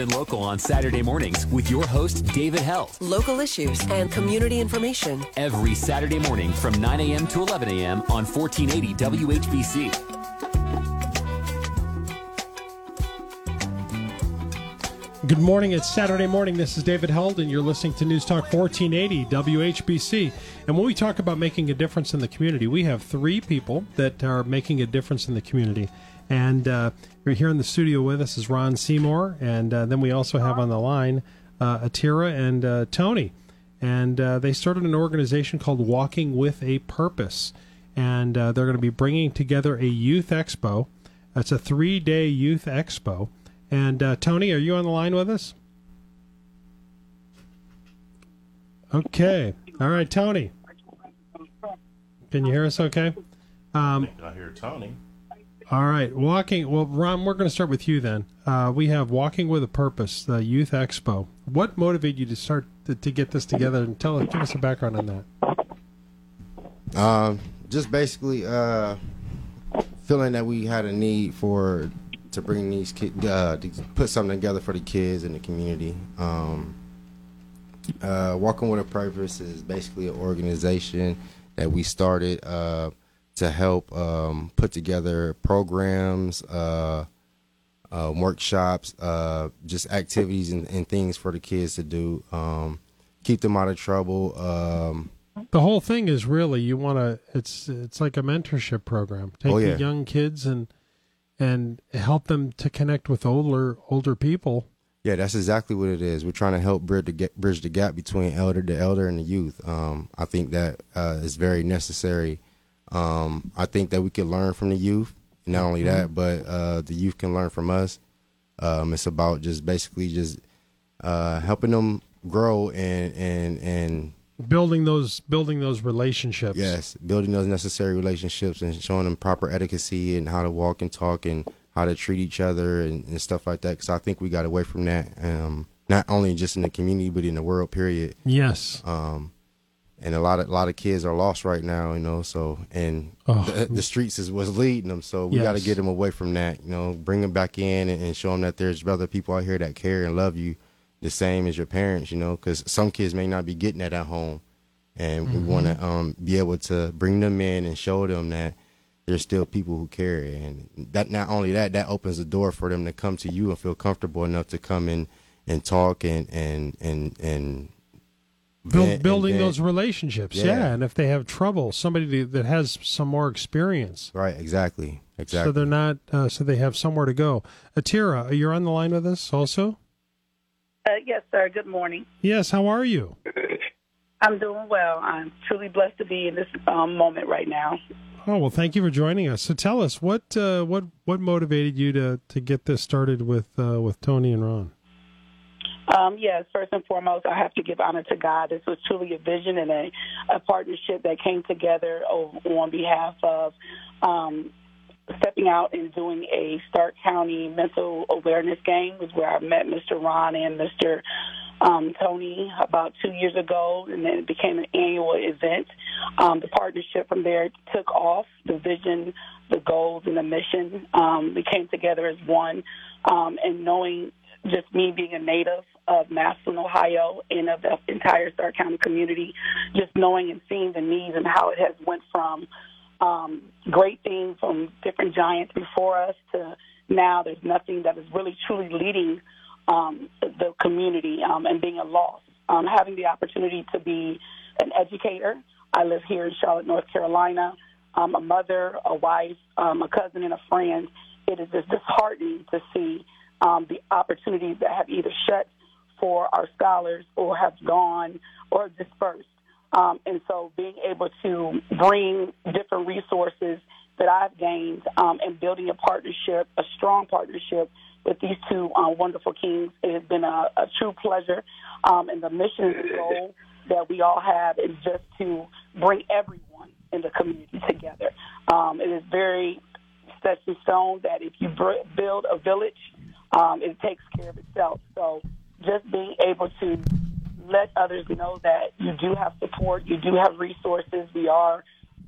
Live and local on Saturday mornings with your host, David Held. Local issues and community information. Every Saturday morning from 9 a.m. to 11 a.m. on 1480 WHBC. Good morning. It's Saturday morning. This is David Held, and you're listening to News Talk 1480 WHBC. And when we talk about making a difference in the community, we have three people that are making a difference in the community. And uh, here in the studio with us is Ron Seymour, and uh, then we also have on the line uh, Atira and uh, Tony. And uh, they started an organization called Walking with a Purpose. And uh, they're going to be bringing together a youth expo. It's a three day youth expo. And Tony, are you on the line with us? Okay. All right, Tony. Can you hear us okay? Um, I hear Tony. All right, walking. Well, Ron, we're going to start with you then. Uh, we have Walking with a Purpose, the Youth Expo. What motivated you to start to, to get this together? And tell us give us a background on that. Um, just basically uh, feeling that we had a need for to bring these kids uh, to put something together for the kids in the community. Um, uh, Walking with a Purpose is basically an organization that we started uh, to help um, put together programs, uh, uh, workshops, uh, just activities and, and, things for the kids to do, um, keep them out of trouble. Um, the whole thing is really you want to. It's it's like a mentorship program. Take oh, yeah. the young kids and and help them to connect with older older people. Yeah, that's exactly what it is. We're trying to help bridge the, bridge the gap between elder to elder and the youth. Um, I think that uh, is very necessary um, I think that we can learn from the youth. Not only that, mm-hmm. but uh, the youth can learn from us. Um, it's about just basically just uh, helping them grow and and and building those building those relationships. Yes, building those necessary relationships and showing them proper etiquette and how to walk and talk and how to treat each other and, and stuff like that. Because I think we got away from that, um, not only just in the community but in the world. Period. Yes. Um, and a lot of a lot of kids are lost right now, you know. So and oh. the, the, streets is what's leading them. So we yes. got to get them away from that, you know. Bring them back in and, and, show them that there's other people out here that care and love you the same as your parents, you know. Because some kids may not be getting that at home, and mm-hmm. we want to um, be able to bring them in and show them that there's still people who care, and that not only that, that opens the door for them to come to you and feel comfortable enough to come in and talk and and and and Build, building those relationships, yeah. yeah. And if they have trouble, somebody that has some more experience, right? Exactly, exactly. So they're not, uh, so they have somewhere to go. Atira, you're you on the line with us also. Uh, yes, sir. Good morning. Yes, how are you? I'm doing well. I'm truly blessed to be in this um, moment right now. Oh well, thank you for joining us. So tell us what uh, what what motivated you to to get this started with uh, with Tony and Ron. Um, yes, first and foremost, I have to give honor to God. This was truly a vision and a, a partnership that came together on behalf of um, stepping out and doing a Stark County mental awareness game was where I met Mr. Ron and Mr. Um, Tony about two years ago, and then it became an annual event. Um, the partnership from there took off. The vision, the goals, and the mission um, we came together as one. Um, and knowing just me being a native of Massillon, Ohio, and of the entire Stark County community, just knowing and seeing the needs and how it has went from um, great things from different giants before us to now there's nothing that is really truly leading um, the community um, and being a loss. Um, having the opportunity to be an educator. I live here in Charlotte, North Carolina. I'm a mother, a wife, um, a cousin, and a friend. It is just disheartening to see um, the opportunities that have either shut for our scholars or have gone or dispersed. Um, and so being able to bring different resources that I've gained um, in building a partnership, a strong partnership with these two uh, wonderful kings. It has been a, a true pleasure. Um, and the mission and goal that we all have is just to bring everyone in the community together. Um, it is very set in stone that if you build a village, um, it takes care of itself. So just being able to let others know that you do have support, you do have resources. We are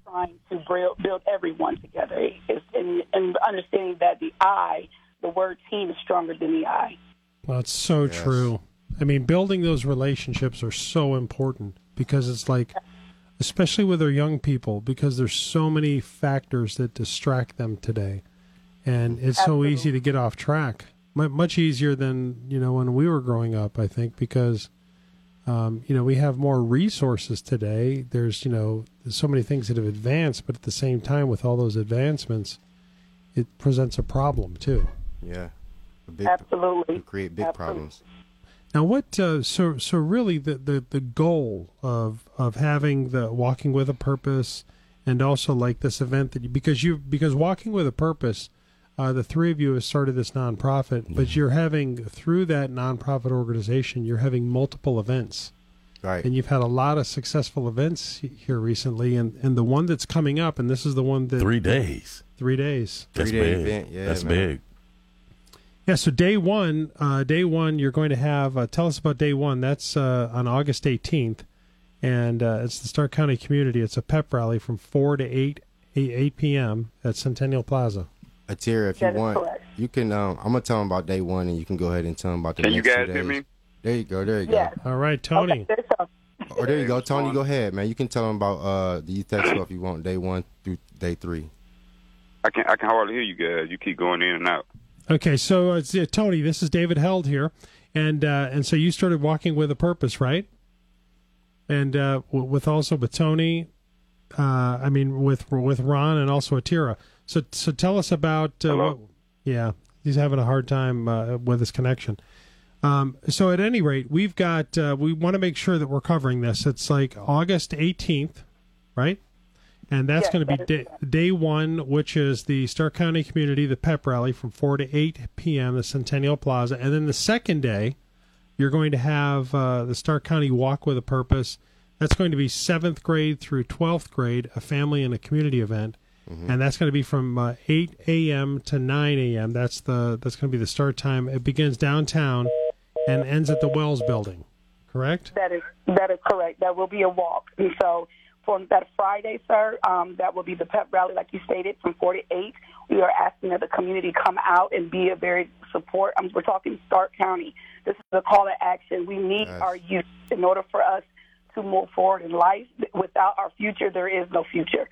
trying to build everyone together, it's, and, and understanding that the I, the word team, is stronger than the I. Well, it's so Yes. true. I mean, building those relationships are so important because it's like, especially with our young people, because there's so many factors that distract them today, and it's so easy to get off track. Mu- Much easier than you know when we were growing up. I think because um, you know we have more resources today. There's you know there's so many things that have advanced, but at the same time, with all those advancements, it presents a problem too. Yeah. A big, Absolutely. create big Absolutely. problems. Now, what? Uh, so, so really, the, the the goal of of having the walking with a purpose, and also like this event that you, because you because walking with a purpose, uh, the three of you have started this nonprofit, but you're having through that nonprofit organization, you're having multiple events, Right. and you've had a lot of successful events here recently, and and the one that's coming up, and this is the one that Three days. three days. That's Three-day big. event, yeah, That's man. big. Yeah, so day one, uh, day one, you're going to have. Uh, tell us about day one. That's uh, on August 18th, and uh, it's the Stark County community. It's a pep rally from four to eight eight, 8 p.m. at Centennial Plaza. Atira, if you That is want, correct. you can. Um, I'm gonna tell them about day one, and you can go ahead and tell them about the Can you next two guys hear days. me? There you go. There you Yes. go. All right, Tony. Okay, Or there you go, Tony. going Go ahead, man. You can tell them about uh the youth expo if you want day one through day three. I can I can hardly hear you guys. You keep going in and out. Okay, so uh, Tony, this is David Held here, and uh, and so you started walking with a purpose, right? And uh, with also with Tony, uh, I mean with with Ron and also Atira. So so tell us about. Uh, Hello? what, yeah, he's having a hard time uh, with his connection. Um, so at any rate, we've got uh, we want to make sure that we're covering this. It's like August eighteenth, right? And that's Yes, going to be day, day one, which is the Stark County Community, the pep rally from 4 to 8 p.m., the Centennial Plaza. And then the second day, you're going to have uh, the Stark County Walk with a Purpose. That's going to be seventh grade through 12th grade, a family and a community event. And that's going to be from uh, 8 a.m. to 9 a.m. That's the that's going to be the start time. It begins downtown and ends at the Wells Building. Correct? That is that is correct. That will be a walk, and so for that Friday, sir, um, that will be the pep rally, like you stated, from four to eight. We are asking that the community come out and be a very support. Um, we're talking Stark County. This is a call to action. We need Yes. our youth in order for us to move forward in life. Without our future, there is no future.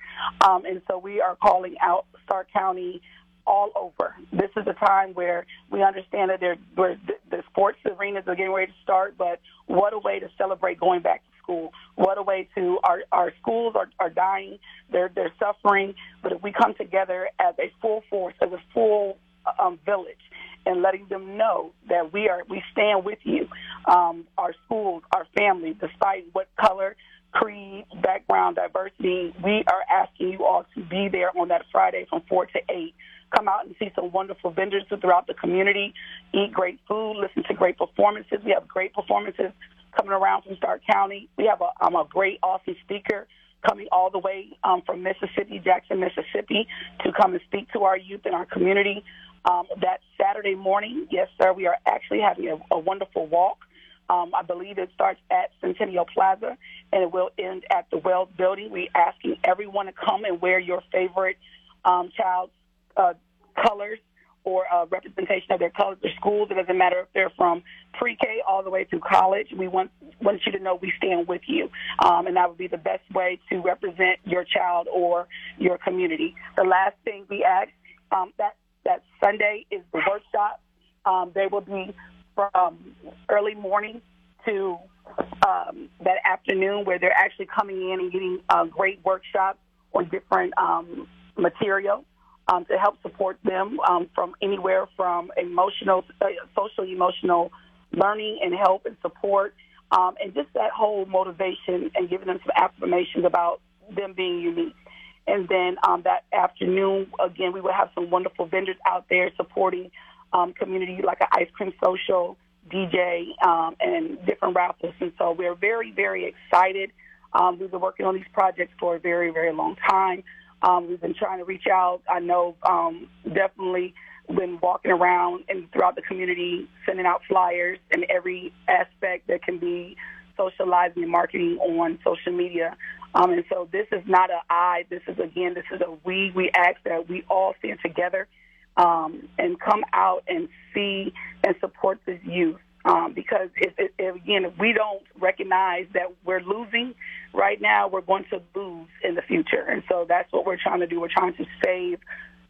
Um, and so we are calling out Stark County all over. This is a time where we understand that there, where the, the sports arenas are getting ready to start, but what a way to celebrate going back to school. What a way to our our schools are, are dying. They're they're suffering. But if we come together as a full force, as a full um, village, and letting them know that we are we stand with you, um, our schools, our family, despite what color, creed, background, diversity, we are asking you all to be there on that Friday from four to eight. Come out and see some wonderful vendors throughout the community. Eat great food. Listen to great performances. We have great performances coming around from Stark County. We have a, um, a great, awesome speaker coming all the way um, from Mississippi, Jackson, Mississippi, to come and speak to our youth and our community. Um, that Saturday morning, yes, sir, we are actually having a, a wonderful walk. Um, I believe it starts at Centennial Plaza and it will end at the Wells Building. We're asking everyone to come and wear your favorite um, child's uh, colors or uh, representation of their colors. Their schools. It doesn't matter if they're from pre-K all the way through college. We want want you to know we stand with you, um, and that would be the best way to represent your child or your community. The last thing we ask um, that that Sunday is the workshop. Um, they will be from early morning to um, that afternoon, where they're actually coming in and getting a great workshop on different um, material um, to help support them um, from anywhere from emotional, uh, social, emotional learning and help and support, um, and just that whole motivation and giving them some affirmations about them being unique. And then um, that afternoon, again, we will have some wonderful vendors out there supporting um, community, like an ice cream social, DJ, um, and different raffles. And so we're very, very excited. Um, we've been working on these projects for a very, very long time. Um, we've been trying to reach out. I know um, definitely been walking around and throughout the community, sending out flyers and every aspect that can be socializing and marketing on social media. Um, and so this is not a I. This is again, this is a we. We ask that we all stand together um, and come out and see and support this youth. Um, because if, if, if, again, if we don't recognize that we're losing right now, we're going to lose in the future. And so that's what we're trying to do. We're trying to save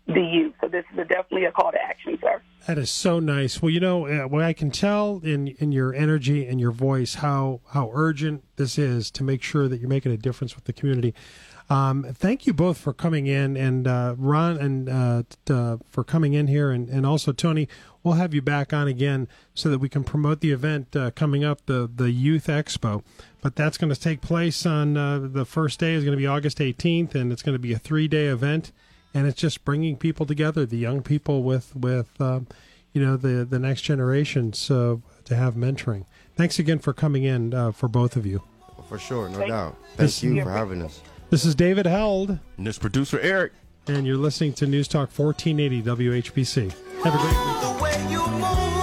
the youth. So this is a, definitely a call to action, sir. That is so nice. Well, you know, uh, what I can tell in in your energy and your voice how how urgent this is to make sure that you're making a difference with the community. Um, thank you both for coming in, and uh, Ron, and uh, t- uh, for coming in here, and, and also Tony. We'll have you back on again so that we can promote the event uh, coming up, the the Youth Expo. But that's going to take place on uh, the first day is going to be August 18th, and it's going to be a three day event, and it's just bringing people together, the young people with with um, you know the the next generation, so to have mentoring. Thanks again for coming in uh, for both of you. For sure, no Thank- doubt. Thank This- you for having us. This is David Held. And this producer Eric. and you're listening to News Talk 1480 WHBC. Have a great weekend. The way you